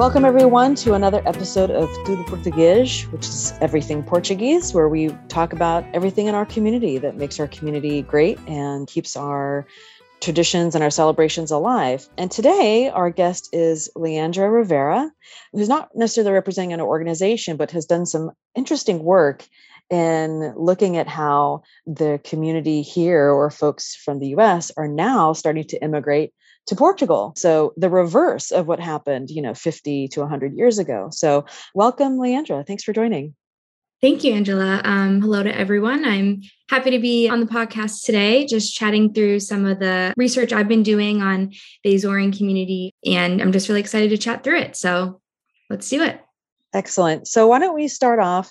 Welcome, everyone, to another episode of Tudo Português, which is everything Portuguese, where we talk about everything in our community that makes our community great and keeps our traditions and our celebrations alive. And today, our guest is Leandra Rivera, who's not necessarily representing an organization, but has done some interesting work in looking at how the community here or folks from the US are now starting to immigrate to Portugal. So the reverse of what happened, you know, 50 to 100 years ago. So welcome, Leandra. Thanks for joining. Thank you, Angela. Um, hello to everyone. I'm happy to be on the podcast today, just chatting through some of the research I've been doing on the Azorean community. And I'm just really excited to chat through it. So let's do it. Excellent. So why don't we start off?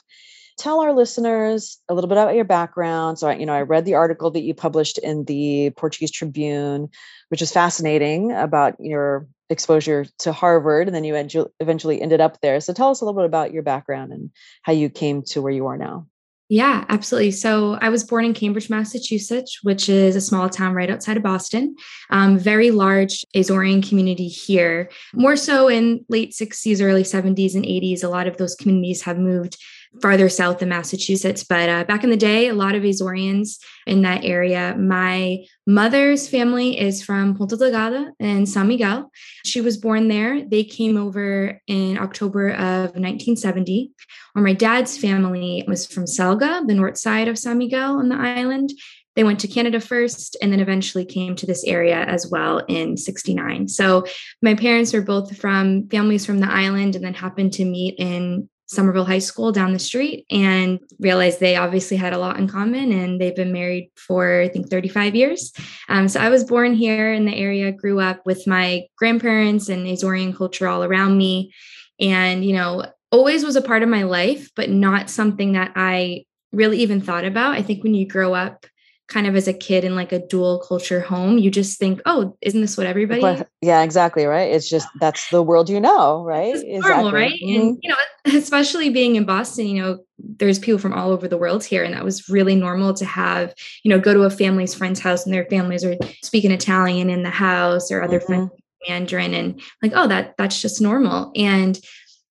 Tell our listeners a little bit about your background. So, you know, I read the article that you published in the Portuguese Tribune which is fascinating about your exposure to Harvard, and then you eventually ended up there. So tell us a little bit about your background and how you came to where you are now. Yeah, absolutely. So I was born in Cambridge, Massachusetts, which is a small town right outside of Boston. Um, very large Azorean community here. More so in late 60s, early 70s, and 80s. A lot of those communities have moved farther south in Massachusetts. But uh, back in the day, a lot of Azoreans in that area. My mother's family is from Ponta Delgada in San Miguel. She was born there. They came over in October of 1970. Or my dad's family was from Selga, the north side of San Miguel on the island. They went to Canada first and then eventually came to this area as well in 69. So my parents were both from families from the island and then happened to meet in Somerville High School down the street and realized they obviously had a lot in common and they've been married for, I think, 35 years. Um, so I was born here in the area, grew up with my grandparents and Azorean culture all around me. And, you know, always was a part of my life, but not something that I really even thought about. I think when you grow up kind of as a kid in like a dual culture home, you just think, oh, isn't this what everybody? Yeah, exactly. Right. It's just that's the world you know, right? It's exactly. normal, right? Mm-hmm. And you know, especially being in Boston, you know, there's people from all over the world here, and that was really normal to have, you know, go to a family's friend's house and their families are speaking Italian in the house or other mm-hmm. friends Mandarin, and like, oh, that that's just normal. And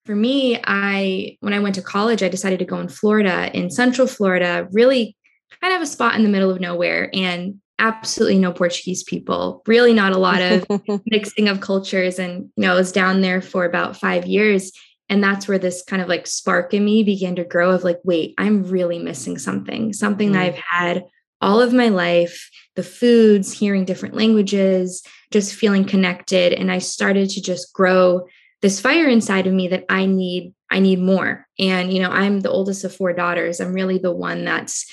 for me, I when I went to college, I decided to go in Florida, in Central Florida, really kind of a spot in the middle of nowhere and absolutely no Portuguese people, really not a lot of mixing of cultures. And, you know, I was down there for about five years. And that's where this kind of like spark in me began to grow of like, wait, I'm really missing something, something mm. that I've had all of my life the foods, hearing different languages, just feeling connected. And I started to just grow this fire inside of me that I need I need more. And you know, I'm the oldest of four daughters. I'm really the one that's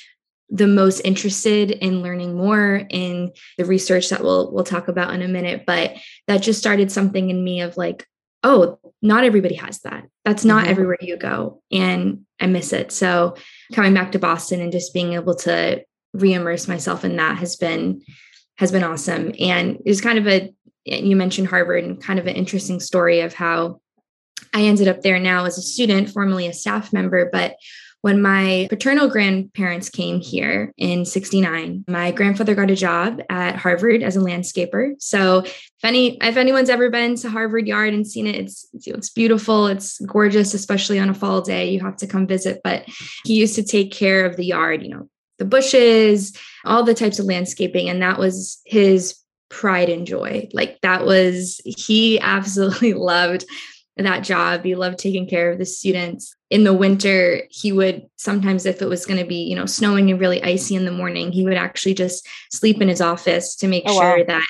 the most interested in learning more in the research that we'll we'll talk about in a minute but that just started something in me of like oh not everybody has that. That's not mm-hmm. everywhere you go and i miss it. So coming back to boston and just being able to re-immerse myself in that has been has been awesome. And it's kind of a you mentioned harvard and kind of an interesting story of how i ended up there now as a student formerly a staff member but when my paternal grandparents came here in 69 my grandfather got a job at harvard as a landscaper. So if any if anyone's ever been to harvard yard and seen it it's it's beautiful. It's gorgeous especially on a fall day. You have to come visit but he used to take care of the yard you know the bushes all the types of landscaping and that was his pride and joy. Like that was he absolutely loved that job. He loved taking care of the students. In the winter, he would sometimes, if it was going to be, you know, snowing and really icy in the morning, he would actually just sleep in his office to make oh, sure wow. that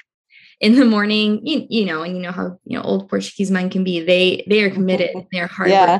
in the morning, you, you know, and you know how you know old Portuguese men can be. They they are committed. They're hard. Yeah.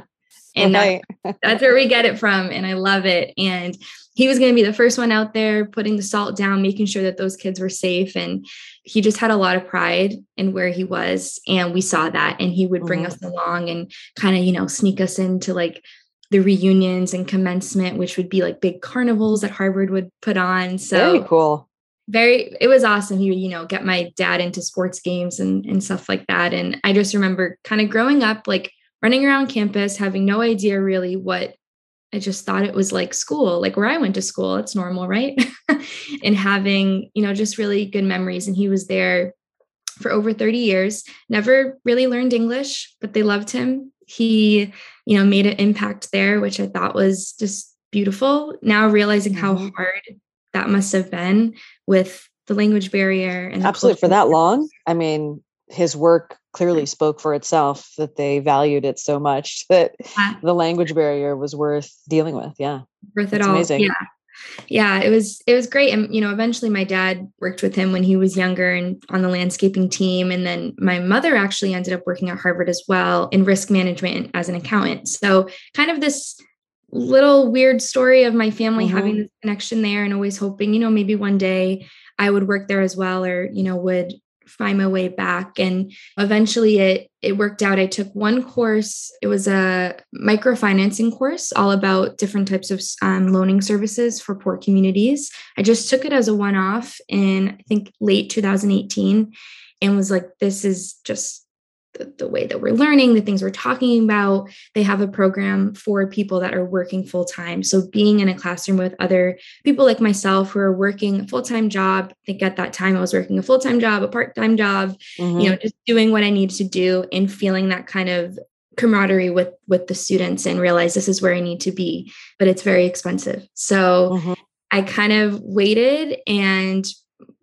And right. that, that's where we get it from. And I love it. And he was going to be the first one out there putting the salt down, making sure that those kids were safe. And he just had a lot of pride in where he was. And we saw that. And he would bring mm-hmm. us along and kind of, you know, sneak us into like the reunions and commencement, which would be like big carnivals that Harvard would put on. So very cool. Very, it was awesome. He would, you know, get my dad into sports games and, and stuff like that. And I just remember kind of growing up, like running around campus, having no idea really what I just thought it was like school, like where I went to school. It's normal, right? and having, you know, just really good memories. And he was there for over 30 years, never really learned English, but they loved him. He, you know, made an impact there, which I thought was just beautiful. Now realizing how mm-hmm. hard that must have been with the language barrier and absolutely for that long. I mean, his work clearly spoke for itself that they valued it so much that yeah. the language barrier was worth dealing with. Yeah. Worth it all. Amazing. Yeah yeah it was it was great and you know eventually my dad worked with him when he was younger and on the landscaping team and then my mother actually ended up working at harvard as well in risk management as an accountant so kind of this little weird story of my family mm-hmm. having this connection there and always hoping you know maybe one day i would work there as well or you know would find my way back. And eventually it it worked out. I took one course. It was a microfinancing course all about different types of um, loaning services for poor communities. I just took it as a one-off in i think late 2018 and was like this is just the, the way that we're learning, the things we're talking about. They have a program for people that are working full time. So being in a classroom with other people like myself who are working a full time job, I think at that time I was working a full time job, a part time job, mm-hmm. you know, just doing what I needed to do and feeling that kind of camaraderie with with the students and realize this is where I need to be, but it's very expensive. So mm-hmm. I kind of waited and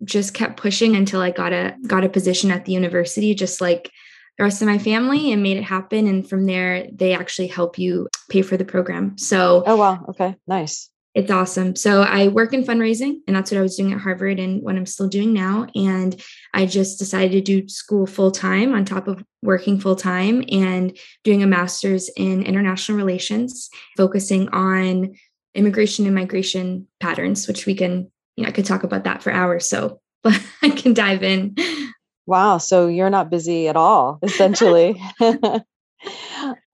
just kept pushing until I got a got a position at the university just like the rest of my family and made it happen. And from there, they actually help you pay for the program. So, oh, wow. Okay. Nice. It's awesome. So, I work in fundraising, and that's what I was doing at Harvard and what I'm still doing now. And I just decided to do school full time on top of working full time and doing a master's in international relations, focusing on immigration and migration patterns, which we can, you know, I could talk about that for hours. So, but I can dive in Wow. So you're not busy at all, essentially.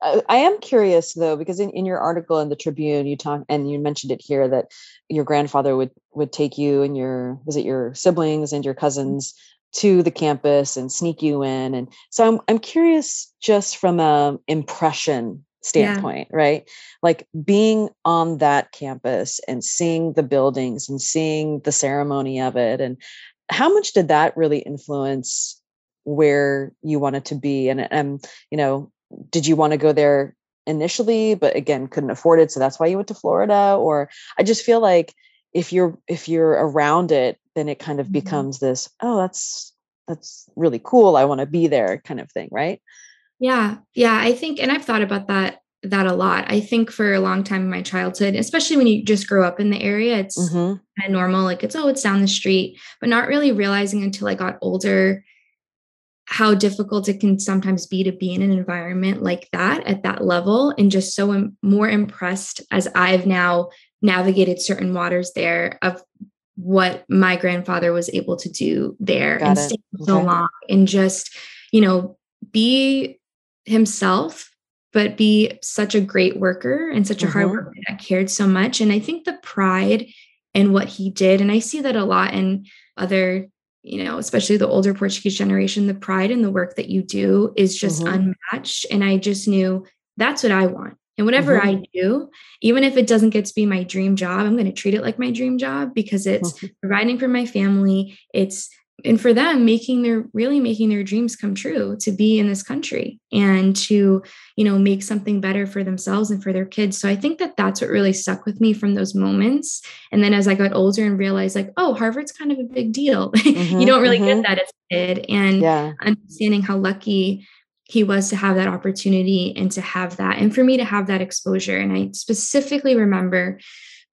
Uh, I am curious though, because in, in your article in the Tribune, you talk and you mentioned it here that your grandfather would would take you and your was it your siblings and your cousins to the campus and sneak you in. And so I'm I'm curious just from a impression standpoint, yeah. right? Like being on that campus and seeing the buildings and seeing the ceremony of it and how much did that really influence where you wanted to be? And and you know did you want to go there initially but again couldn't afford it so that's why you went to Florida? Or I just feel like if you're if you're around it then it kind of mm-hmm. becomes this oh that's that's really cool I want to be there kind of thing right? Yeah yeah I think and I've thought about that that a lot. I think for a long time in my childhood, especially when you just grow up in the area, it's mm-hmm. kind of normal. Like it's, oh, it's down the street, but not really realizing until I got older how difficult it can sometimes be to be in an environment like that at that level. And just so I'm more impressed as I've now navigated certain waters there of what my grandfather was able to do there got and it. stay so long and just, you know, be himself but be such a great worker and such a mm-hmm. hard worker that cared so much. And I think the pride in what he did, and I see that a lot in other, you know, especially the older Portuguese generation, the pride in the work that you do is just mm-hmm. unmatched. And I just knew that's what I want. And whatever mm-hmm. I do, even if it doesn't get to be my dream job, I'm going to treat it like my dream job because it's mm-hmm. providing for my family. It's and for them making their really making their dreams come true to be in this country and to you know make something better for themselves and for their kids. So i think that that's what really stuck with me from those moments. And then as i got older and realized like oh harvard's kind of a big deal. Mm-hmm, you don't really mm-hmm. get that as a kid. And yeah. understanding how lucky he was to have that opportunity and to have that and for me to have that exposure. And i specifically remember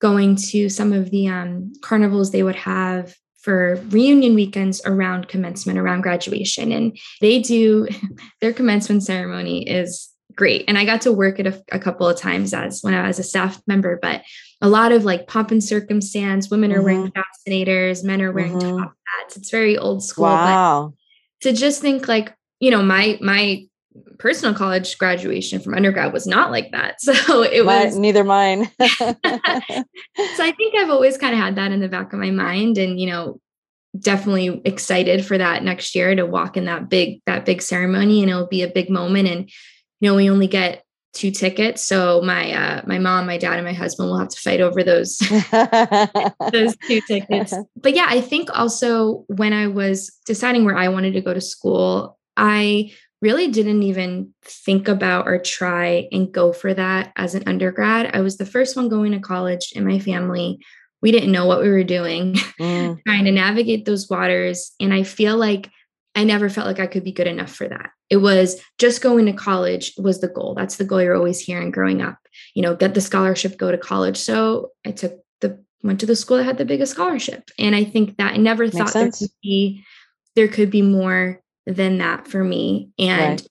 going to some of the um, carnivals they would have for reunion weekends around commencement, around graduation. And they do their commencement ceremony is great. And I got to work it a, a, couple of times as when I was a staff member, but a lot of like pomp and circumstance, women are mm-hmm. wearing fascinators, men are wearing mm-hmm. top hats. It's very old school. Wow. But to just think like, you know, my my personal college graduation from undergrad was not like that. So it was neither mine. so I think I've always kind of had that in the back of my mind and you know definitely excited for that next year to walk in that big that big ceremony and it'll be a big moment and you know we only get two tickets. So my uh, my mom, my dad, and my husband will have to fight over those those two tickets. But yeah, I think also when I was deciding where I wanted to go to school, I really didn't even think about or try and go for that as an undergrad. I was the first one going to college in my family. We didn't know what we were doing, mm. trying to navigate those waters. And I feel like I never felt like I could be good enough for that. It was just going to college was the goal. That's the goal you're always hearing growing up. You know, get the scholarship, go to college. So I took the went to the school that had the biggest scholarship. And I think that I never Makes thought sense. there could be there could be more than that for me. And right.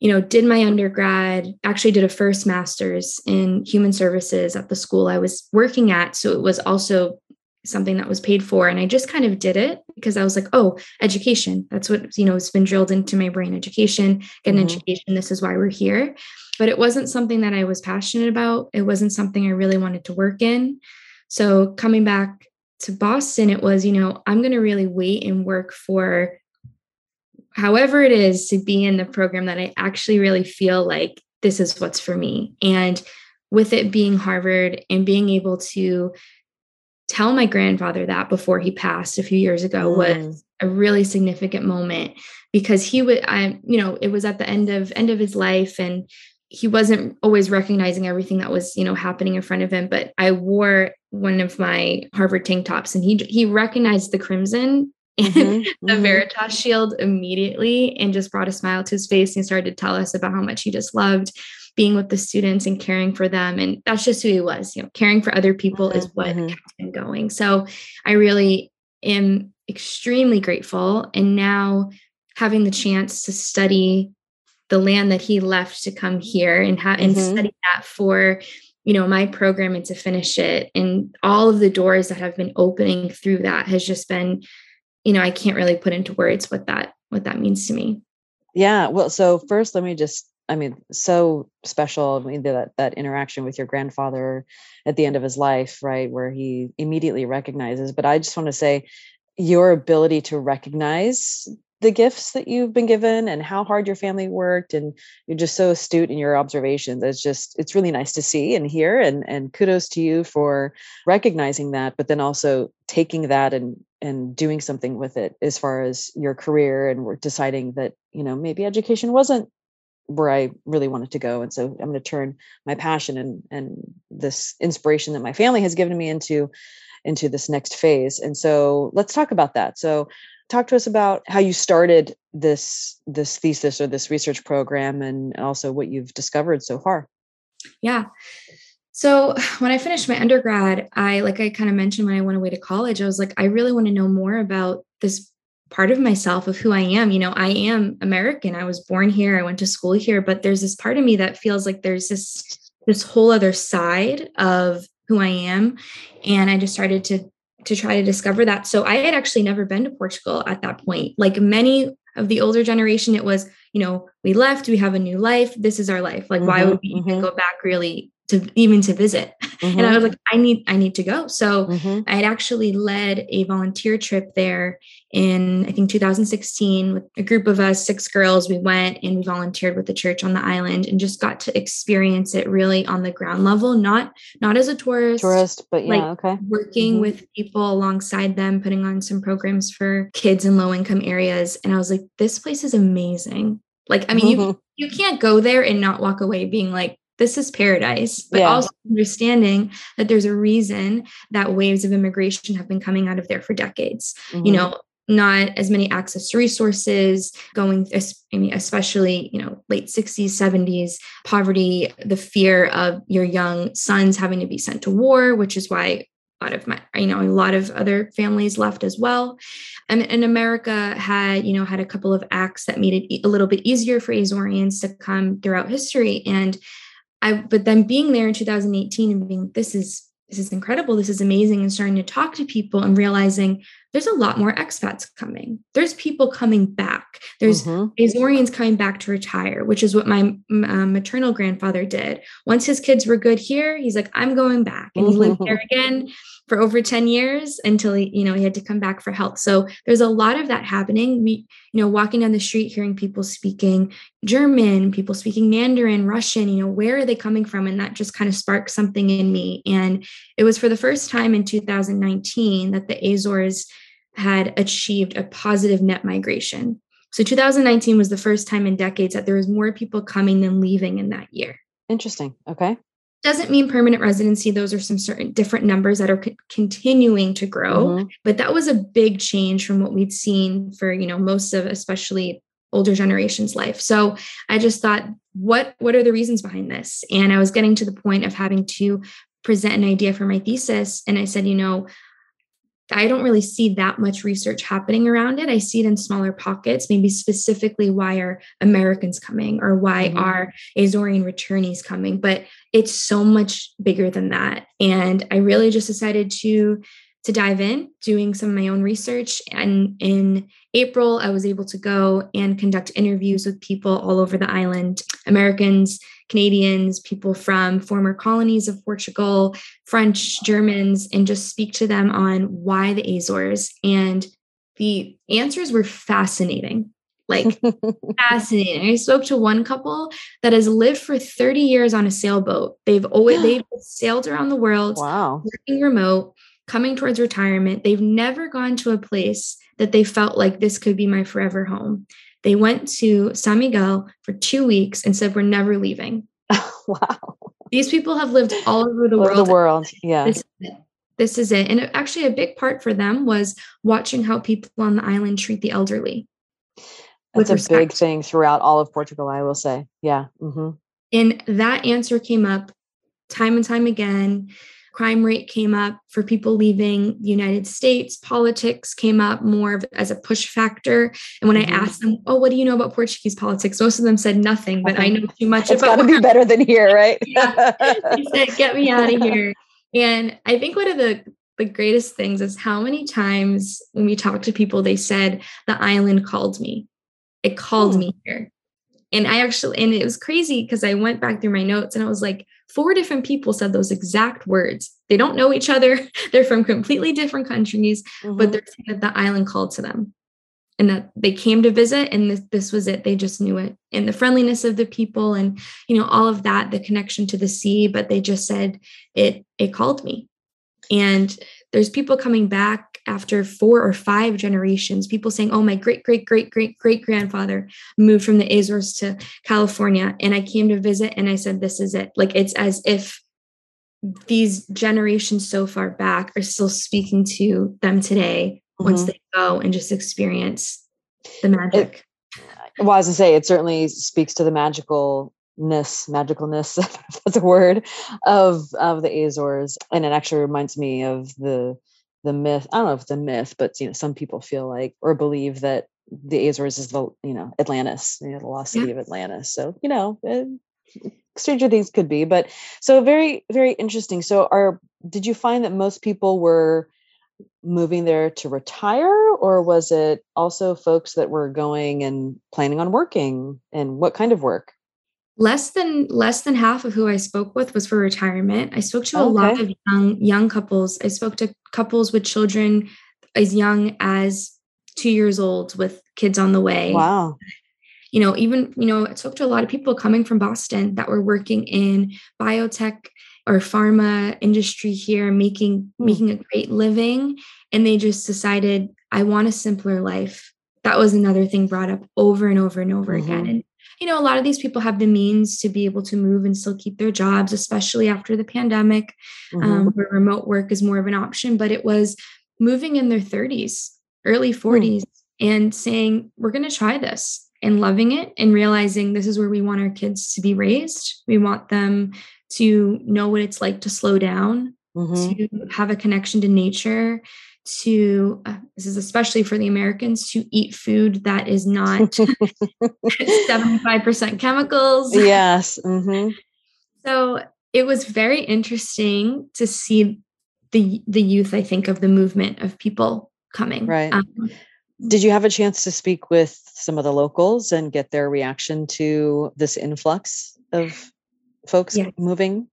you know, did my undergrad, actually did a first master's in human services at the school I was working at. So it was also something that was paid for and i just kind of did it because i was like oh education that's what you know, it's been drilled into my brain education get an mm-hmm. education this is why we're here but it wasn't something that i was passionate about it wasn't something i really wanted to work in so coming back to boston it was you know i'm going to really wait and work for however it is to be in the program that i actually really feel like this is what's for me and with it being harvard and being able to tell my grandfather that before he passed a few years ago mm. was a really significant moment because he would I you know it was at the end of end of his life and he wasn't always recognizing everything that was you know happening in front of him but I wore one of my Harvard tank tops and he he recognized the crimson and mm-hmm, the mm-hmm. Veritas shield immediately and just brought a smile to his face and started to tell us about how much he just loved being with the students and caring for them. And that's just who he was. You know, caring for other people mm-hmm. is what mm-hmm. kept him going. So I really am extremely grateful. And now having the chance to study the land that he left to come here and have and mm-hmm. study that for you know my program and to finish it and all of the doors that have been opening through that has just been you know i can't really put into words what that what that means to me yeah well so first let me just I mean, so special. I mean, that that interaction with your grandfather at the end of his life, right, where he immediately recognizes. But I just want to say, your ability to recognize the gifts that you've been given and how hard your family worked, and you're just so astute in your observations. It's just it's really nice to see and hear, and and kudos to you for recognizing that, but then also taking that and and doing something with it as far as your career and we're deciding that you know maybe education wasn't where I really wanted to go. And so I'm going to turn my passion and and this inspiration that my family has given me into into this next phase. And so let's talk about that. So talk to us about how you started this this thesis or this research program and also what you've discovered so far. Yeah. So when I finished my undergrad, I like I kind of mentioned when I went away to college, I was like I really want to know more about this part of myself of who I am. You know, I am American. I was born here. I went to school here, but there's this part of me that feels like there's this this whole other side of who I am and I just started to to try to discover that. So I had actually never been to Portugal at that point. Like many of the older generation it was, you know, we left, we have a new life, this is our life. Like mm-hmm, why would we mm-hmm. even go back really to even to visit mm-hmm. and i was mm-hmm. like i need i need to go so mm-hmm. i had actually led a volunteer trip there in i think 2016 with a group of us six girls we went and we volunteered with the church on the island and just got to experience it really on the ground level not not as a tourist tourist but yeah like okay working mm-hmm. with people alongside them putting on some programs for kids in low income areas and i was like this place is amazing like i mean you you can't go there and not walk away being like this is paradise but yeah. also understanding that there's a reason that waves of immigration have been coming out of there for decades mm-hmm. you know not as many access to resources going i mean especially you know late 60s 70s poverty the fear of your young sons having to be sent to war which is why a lot of my you know a lot of other families left as well and, and america had you know had a couple of acts that made it a little bit easier for azoreans to come throughout history and I but then being there in 2018 and being this is this is incredible, this is amazing, and starting to talk to people and realizing there's a lot more expats coming. There's people coming back. There's mm-hmm. Azorians coming back to retire, which is what my uh, maternal grandfather did. Once his kids were good here, he's like, I'm going back, and he lived there again. for over 10 years until he, you know, he had to come back for health. So there's a lot of that happening. We, you know, walking down the street, hearing people speaking German, people speaking Mandarin, Russian, you know, where are they coming from? And that just kind of sparked something in me. And it was for the first time in 2019 that the Azores had achieved a positive net migration. So 2019 was the first time in decades that there was more people coming than leaving in that year. Interesting. Okay doesn't mean permanent residency those are some certain different numbers that are continuing to grow mm-hmm. but that was a big change from what we'd seen for you know most of especially older generations life so i just thought what what are the reasons behind this and i was getting to the point of having to present an idea for my thesis and i said you know I don't really see that much research happening around it. I see it in smaller pockets, maybe specifically why are Americans coming or why mm-hmm. are Azorean returnees coming, but it's so much bigger than that. And I really just decided to to dive in, doing some of my own research. And in April, I was able to go and conduct interviews with people all over the island, Americans, Canadians, people from former colonies of Portugal, French, Germans, and just speak to them on why the Azores. And the answers were fascinating. Like fascinating. I spoke to one couple that has lived for 30 years on a sailboat. They've always they've sailed around the world, wow. working remote coming towards retirement, they've never gone to a place that they felt like this could be my forever home. They went to San Miguel for two weeks and said, We're never leaving. wow. These people have lived all over the all world. The world. Yeah. This is, this is it. And actually, a big part for them was watching how people on the island treat the elderly. That's a respect. big thing throughout all of Portugal, I will say. Yeah. Mm-hmm. And that answer came up time and time again crime rate came up for people leaving the United States. Politics came up more as a push factor. And when mm-hmm. I asked them, "Oh, what do you know about Portuguese politics?" Most of them said nothing, but I know too much. About It's got to be better than here, right? yeah. Said, "Get me out of here." And I think one of the the greatest things is how many times when we talk to people, they said the island called me. It called hmm. me here. And I actually, and it was crazy because I went back through my notes and I was like, four different people said those exact words. They don't know each other. They're from completely different countries, mm-hmm. but they're saying that the island called to them and that they came to visit and this, this was it. They just knew it. And the friendliness of the people and, you know, all of that, the connection to the sea, but they just said it, it called me. And there's people coming back after four or five generations, people saying, Oh, my great, great, great, great, great grandfather moved from the Azores to California. And I came to visit and I said, This is it. Like it's as if these generations so far back are still speaking to them today mm-hmm. once they go and just experience the magic. It, well, as I say, it certainly speaks to the magical ness magicalness that's a word of of the azores and it actually reminds me of the the myth i don't know if the myth but you know some people feel like or believe that the azores is the you know atlantis you know the lost city yeah. of atlantis so you know uh, stranger things could be but so very very interesting so are did you find that most people were moving there to retire or was it also folks that were going and planning on working and what kind of work less than less than half of who I spoke with was for retirement. I spoke to a lot of young young couples. I spoke to couples with children as young as 2 years old with kids on the way. Wow. You know, even you know, I spoke to a lot of people coming from Boston that were working in biotech or pharma industry here making hmm. making a great living and they just decided I want a simpler life. That was another thing brought up over and over and over mm-hmm. again. And you know, a lot of these people have the means to be able to move and still keep their jobs, especially after the pandemic, um, mm-hmm. um, where remote work is more of an option. But it was moving in their 30s, early 40s, mm. and saying, we're going to try this and loving it and realizing this is where we want our kids to be raised. We want them to know what it's like to slow down, mm-hmm. to have a connection to nature, to uh, this is especially for the Americans to eat food that is not 75% chemicals. Yes. Mm-hmm. So it was very interesting to see the the youth, I think, of the movement of people coming. Right. Um, Did you have a chance to speak with some of the locals and get their reaction to this influx of folks moving?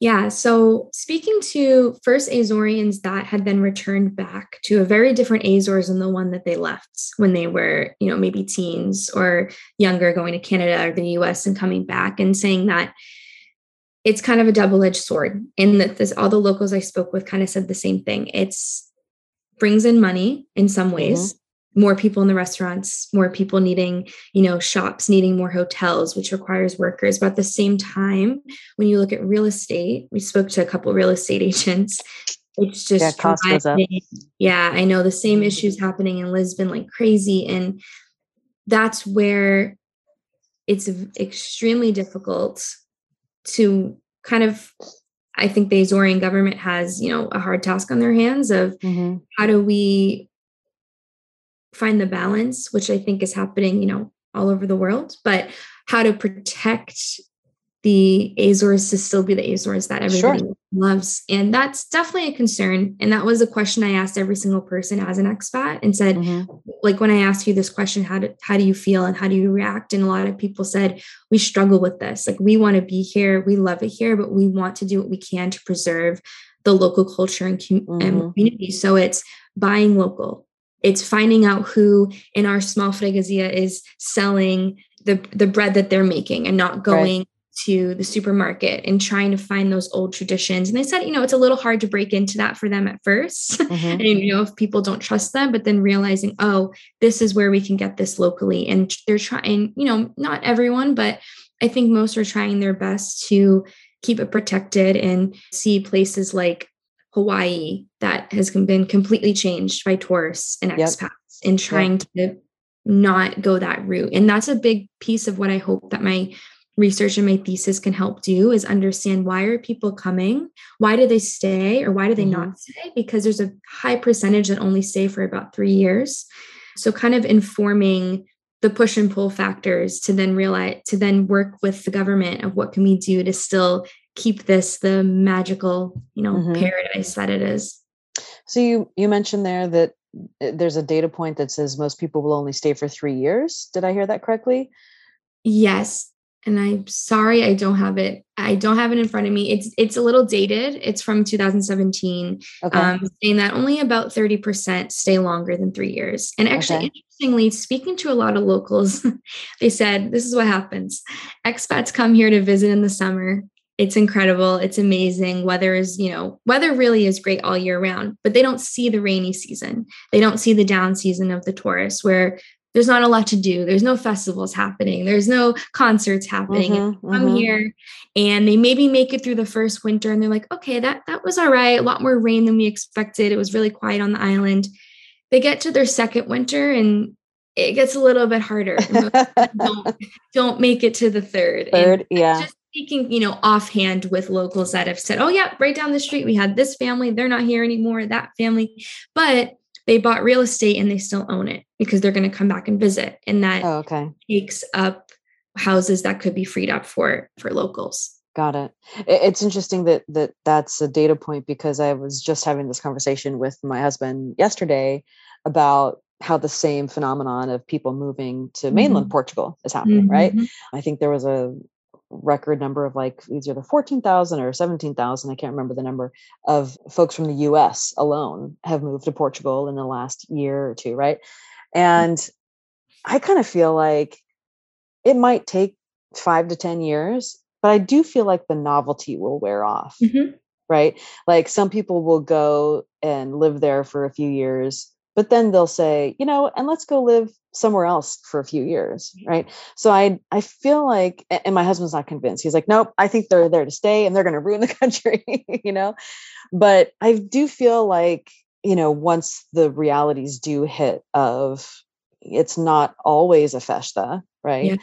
Yeah. So speaking to first Azorians that had been returned back to a very different Azores than the one that they left when they were, you know, maybe teens or younger going to Canada or the US and coming back and saying that it's kind of a double-edged sword in that this all the locals I spoke with kind of said the same thing. It's brings in money in some ways. Mm-hmm more people in the restaurants more people needing you know shops needing more hotels which requires workers but at the same time when you look at real estate we spoke to a couple real estate agents it's just yeah, cost goes up. yeah i know the same issues happening in lisbon like crazy and that's where it's extremely difficult to kind of i think the azorean government has you know a hard task on their hands of mm-hmm. how do we find the balance, which I think is happening, you know, all over the world, but how to protect the Azores to still be the Azores that everybody sure. loves. And that's definitely a concern. And that was a question I asked every single person as an expat and said, mm-hmm. like when I asked you this question, how do how do you feel and how do you react? And a lot of people said, we struggle with this. Like we want to be here, we love it here, but we want to do what we can to preserve the local culture and, com- mm-hmm. and community. So it's buying local, it's finding out who in our small freguesia is selling the, the bread that they're making and not going right. to the supermarket and trying to find those old traditions. And they said, you know, it's a little hard to break into that for them at 1st mm-hmm. and, you know, if people don't trust them, but then realizing, oh, this is where we can get this locally. And they're trying, you know, not everyone, but I think most are trying their best to keep it protected and see places like Hawaii that has been completely changed by tourists and expats yep. in trying yep. to not go that route. And that's a big piece of what I hope that my research and my thesis can help do is understand why are people coming? Why do they stay or why do they mm-hmm. not stay? Because there's a high percentage that only stay for about three years. So kind of informing the push and pull factors to then realize to then work with the government of what can we do to still keep this the magical you know mm-hmm. paradise that it is. So you you mentioned there that uh, there's a data point that says most people will only stay for three years. Did i hear that correctly? Yes. And i'm sorry i don't have it i don't have it in front of me. It's it's a little dated. It's from 2017 okay. um, saying that only about 30% stay longer than three years. And actually okay. interestingly speaking to a lot of locals they said this is what happens. Expats come here to visit in the summer it's incredible. It's amazing. Weather is, you know, weather really is great all year round, but they don't see the rainy season. They don't see the down season of the tourists where there's not a lot to do. There's no festivals happening. There's no concerts happening. Mm-hmm, come mm-hmm. here and they maybe make it through the first winter and they're like, okay, that that was all right. A lot more rain than we expected. It was really quiet on the island. They get to their second winter and it gets a little bit harder. don't, don't make it to the third. Third, and yeah. Just speaking, you know, offhand with locals that have said, oh, yeah, right down the street, we had this family, they're not here anymore, that family. But they bought real estate and they still own it because they're going to come back and visit. And that oh, okay. takes up houses that could be freed up for for locals. Got it. It's interesting that that that's a data point because I was just having this conversation with my husband yesterday about how the same phenomenon of people moving to mainland mm-hmm. Portugal is happening, mm-hmm. right? I think there was a record number of like either the 14,000 or 17,000, I can't remember the number of folks from the US alone have moved to Portugal in the last year or two, right? And I kind of feel like it might take five to 10 years, but I do feel like the novelty will wear off, mm-hmm. right? Like some people will go and live there for a few years but then they'll say you know and let's go live somewhere else for a few years right? So i i feel like and my husband's not convinced. He's like nope i think they're there to stay and they're going to ruin the country you know? But i do feel like you know once the realities do hit of it's not always a festa right? Yeah.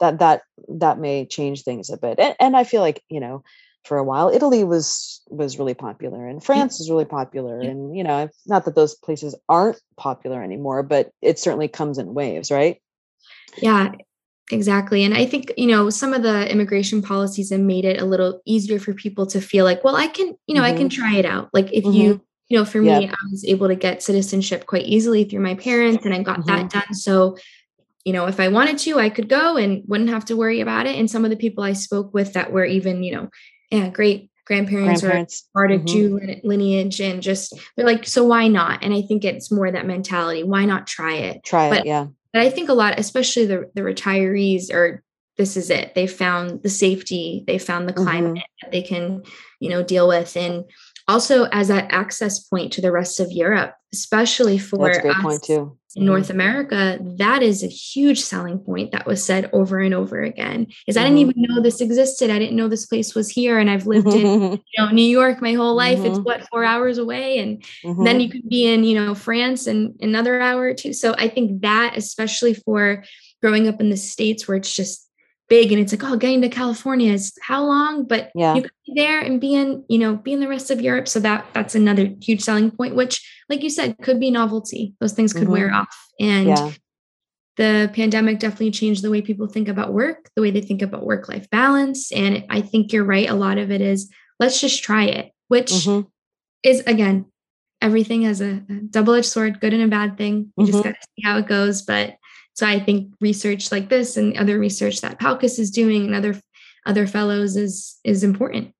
that that that may change things a bit. And, and i feel like you know for a while. Italy was was really popular, and France is really popular. And you know, not that those places aren't popular anymore, but it certainly comes in waves, right? Yeah, exactly. And I think you know some of the immigration policies have made it a little easier for people to feel like, well, I can, you know, mm-hmm. I can mm-hmm. try it out. Like if mm-hmm. you you know for me i was able to get citizenship quite easily through my parents and i got mm-hmm. that done so you know if i wanted to i could go and wouldn't have to worry about it and some of the people i spoke with that were even you know yeah, great grandparents, grandparents. or Sephardic mm-hmm. Jew lineage, and just they're like, so why not? And I think it's more that mentality. Why not try it? Try but, it, yeah. But I think a lot, especially the the retirees, are this is it. They found the safety, they found the climate mm-hmm. that they can, you know, deal with, and also as that access point to the rest of Europe, especially for That's a great point too. In North mm-hmm. America, that is a huge selling point that was said over and over again. Is mm-hmm. I didn't mm-hmm. even know this existed. I didn't know this place was here, and I've lived in you know New York my whole life. Mm-hmm. It's what four hours away, and then mm-hmm. you could be in you know France in another hour or two. So I think that, especially for growing up in the states where it's just big and it's like oh getting to california is how long but yeah. you could be there and be in you know be in the rest of europe so that that's another huge selling point which like you said could be novelty those things could mm-hmm. wear off and yeah. the pandemic definitely changed the way people think about work the way they think about work life balance and i think you're right a lot of it is let's just try it which mm-hmm. is again everything has a, a double-edged sword good and a bad thing you mm-hmm. just got to see how it goes but so I think research like this and other research that PALCUS is doing and other other fellows is is important.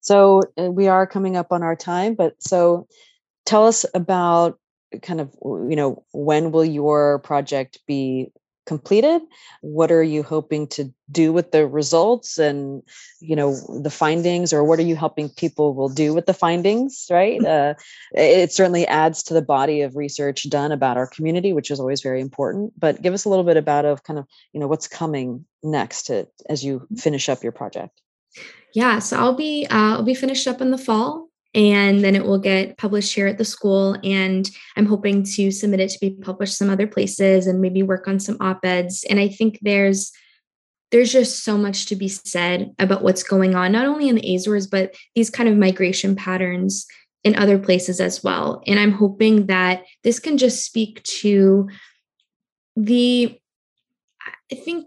So uh, we are coming up on our time, but so tell us about kind of you know when will your project be completed? What are you hoping to do with the results and you know the findings or what are you helping people will do with the findings right? Uh, it certainly adds to the body of research done about our community which is always very important but give us a little bit about of kind of you know what's coming next to, as you mm. finish up your project. Yeah so i'll be uh, i'll be finished up in the fall and then it will get published here at the school. And i'm hoping to submit it to be published some other places and maybe work on some op-eds. And i think there's there's just so much to be said about what's going on not only in the azores but these kind of migration patterns in other places as well. And i'm hoping that this can just speak to the i think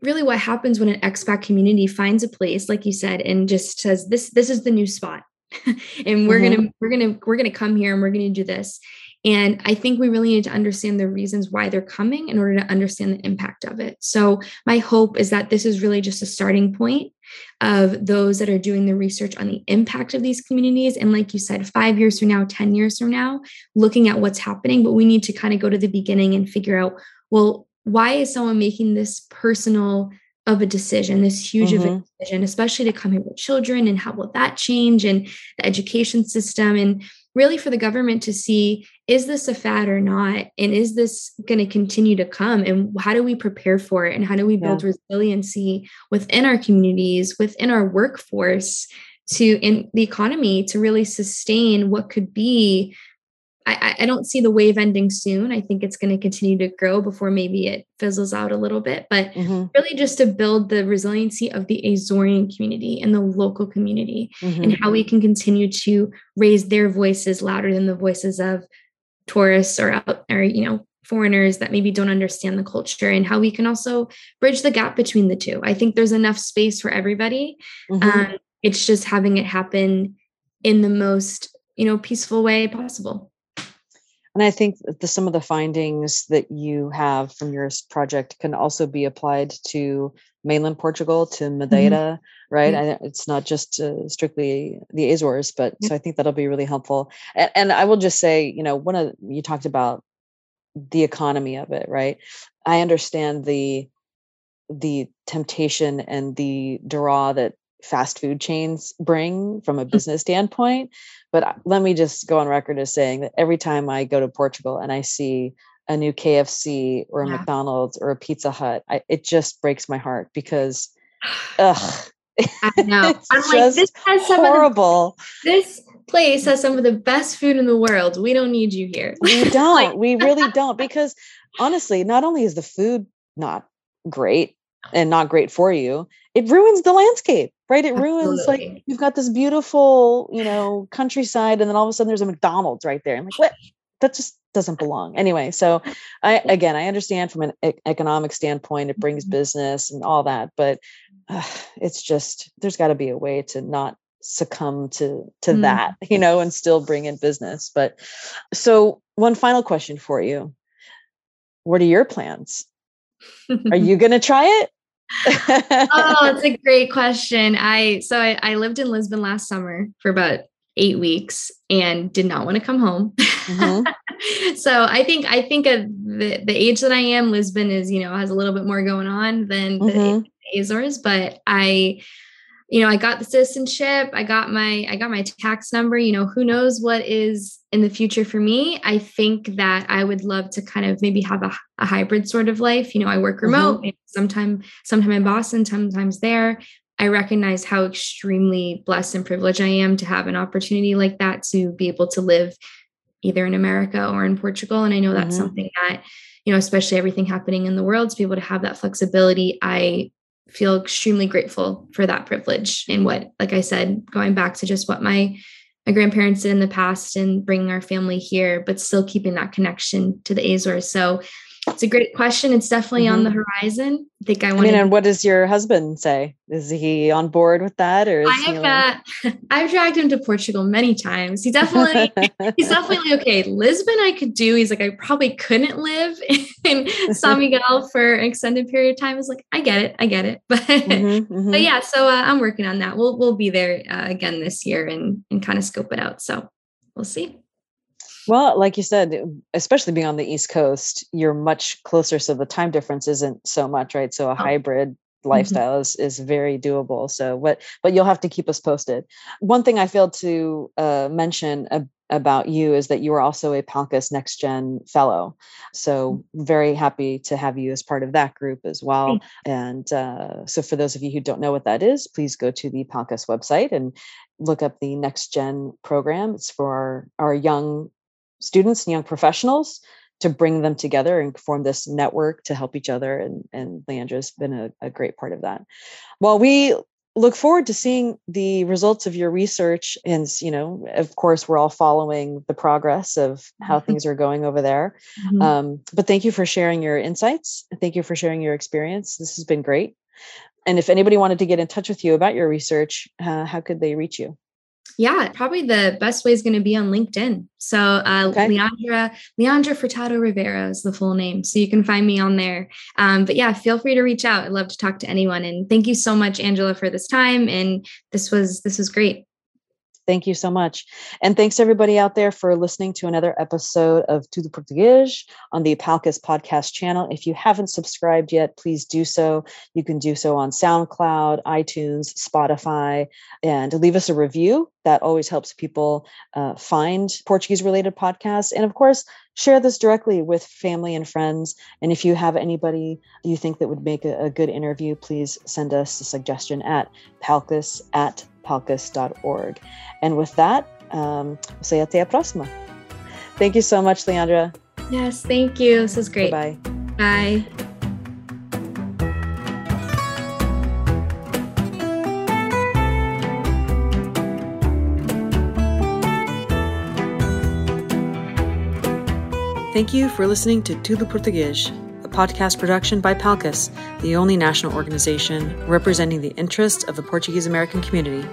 really what happens when an expat community finds a place like you said and just says this this is the new spot and we're mm-hmm. gonna we're gonna we're gonna come here and we're gonna do this. And i think we really need to understand the reasons why they're coming in order to understand the impact of it. So my hope is that this is really just a starting point of those that are doing the research on the impact of these communities. And like you said 5 years from now 10 years from now looking at what's happening but we need to kind of go to the beginning and figure out well why is someone making this personal of a decision, this huge mm-hmm. of a mm-hmm. decision, especially to come here with children and how will that change and the education system and really for the government to see is this a fad or not and is this going to continue to come and how do we prepare for it and how do we build yeah. resiliency within our communities within our workforce to in the economy to really sustain what could be I, I don't see the wave ending soon. I think it's going to continue to grow before maybe it fizzles out a little bit, but mm-hmm. really just to build the resiliency of the Azorean community and the local community mm-hmm. and how we can continue to raise their voices louder than the voices of tourists or out or you know foreigners that maybe don't understand the culture and how we can also bridge the gap between the two. I think there's enough space for everybody. Mm-hmm. Um, it's just having it happen in the most you know peaceful way possible. And I think the, some of the findings that you have from your project can also be applied to mainland Portugal, to mm-hmm. Madeira, mm-hmm. right? Mm-hmm. it's not just uh, strictly the Azores, but so I think that'll be really helpful. And, and I will just say, you know, one of you talked about the economy of it, right? I understand the the temptation and the draw that fast food chains bring from a mm. business standpoint. But uh, let me just go on record as saying that every time I go to Portugal and I see a new KFC or a yeah. McDonald's or a Pizza Hut, I, it just breaks my heart because, ugh. I know. I'm like, this has some horrible. The, this place has some of the best food in the world. We don't need you here. We don't. like, we really don't. Because honestly, not only is the food not great and not great for you, it ruins the landscape right? It ruins like you've got this beautiful you know countryside and then all of a sudden there's a mcdonald's right there. I'm like what? That just doesn't belong. Anyway so i again i understand from an economic standpoint it brings mm-hmm. business and all that but uh, it's just there's got to be a way to not succumb to to mm. that you know and still bring in business but so one final question for you. What are your plans? Are you going to try it oh, it's a great question. I so I, I lived in Lisbon last summer for about eight weeks and did not want to come home. Mm-hmm. so I think I think of the, the age that I am, Lisbon is, you know, has a little bit more going on than mm-hmm. the Azores, but I you know, I got the citizenship, I got my I got my tax number, you know, who knows what is in the future for me. I think that I would love to kind of maybe have a, a hybrid sort of life. You know, I work remote, mm-hmm. sometime sometime in Boston, sometimes there. I recognize how extremely blessed and privileged I am to have an opportunity like that to be able to live either in America or in Portugal. And I know that's mm-hmm. something that, you know, especially everything happening in the world, to be able to have that flexibility, I feel extremely grateful for that privilege and what like i said going back to just what my my grandparents did in the past and bringing our family here but still keeping that connection to the azores. So it's a great question. It's definitely mm-hmm. on the mm-hmm. horizon. I think I want. I mean, and what does your husband say? Is he on board with that, or I have uh, I've dragged him to Portugal many times. He definitely he's definitely okay. Lisbon, I could do. He's like, I probably couldn't live in San Miguel for an extended period of time. He's like, I get it, I get it, but mm-hmm, mm-hmm. but yeah. So uh, I'm working on that. We'll we'll be there uh, again this year and and kind of scope it out. So we'll see. Well, like you said, especially being on the East Coast, you're much closer. So the time difference isn't so much, right? So a oh. hybrid mm-hmm. lifestyle mm-hmm. is, is very doable. So what, but you'll have to keep us posted. One thing I failed to uh, mention about you is that you are also a PALCUS Next Gen Fellow. So mm. very happy to have you as part of that group as well. And uh, so for those of you who don't know what that is, please go to the PALCUS website and look up the Next Gen program. It's for our, our young students and young professionals to bring them together and form this network to help each other. And, and Leandra's been a, a great part of that. While we look forward to seeing the results of your research and you know of course we're all following the progress of how mm-hmm. things are going over there mm-hmm. um, but thank you for sharing your insights thank you for sharing your experience this has been great and if anybody wanted to get in touch with you about your research uh, how could they reach you yeah, probably the best way is going to be on LinkedIn. So uh, okay. Leandra Leandra Furtado Rivera is the full name, so you can find me on there. Um, but yeah, feel free to reach out. I'd love to talk to anyone. And thank you so much, Angela, for this time. And this was this was great. Thank you so much. And thanks everybody out there for listening to another episode of Tudo Português on the PALCUS podcast channel. If you haven't subscribed yet, please do so. You can do so on SoundCloud, iTunes, Spotify, and leave us a review. That always helps people uh, find Portuguese related podcasts. And of course, share this directly with family and friends. And if you have anybody you think that would make a, a good interview, please send us a suggestion at palcus at palcus.org. And with that, um, say até a próxima. Thank you so much, Leandra. Yes, thank you. This is great. Bye. Bye. Thank you for listening to Tudo Português a podcast production by PALCUS, the only national organization representing the interests of the Portuguese American community.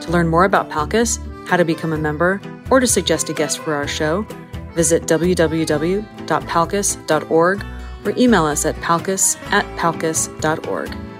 To learn more about PALCUS, how to become a member, or to suggest a guest for our show, visit www.palcus.org or email us at palcus at palcus.org.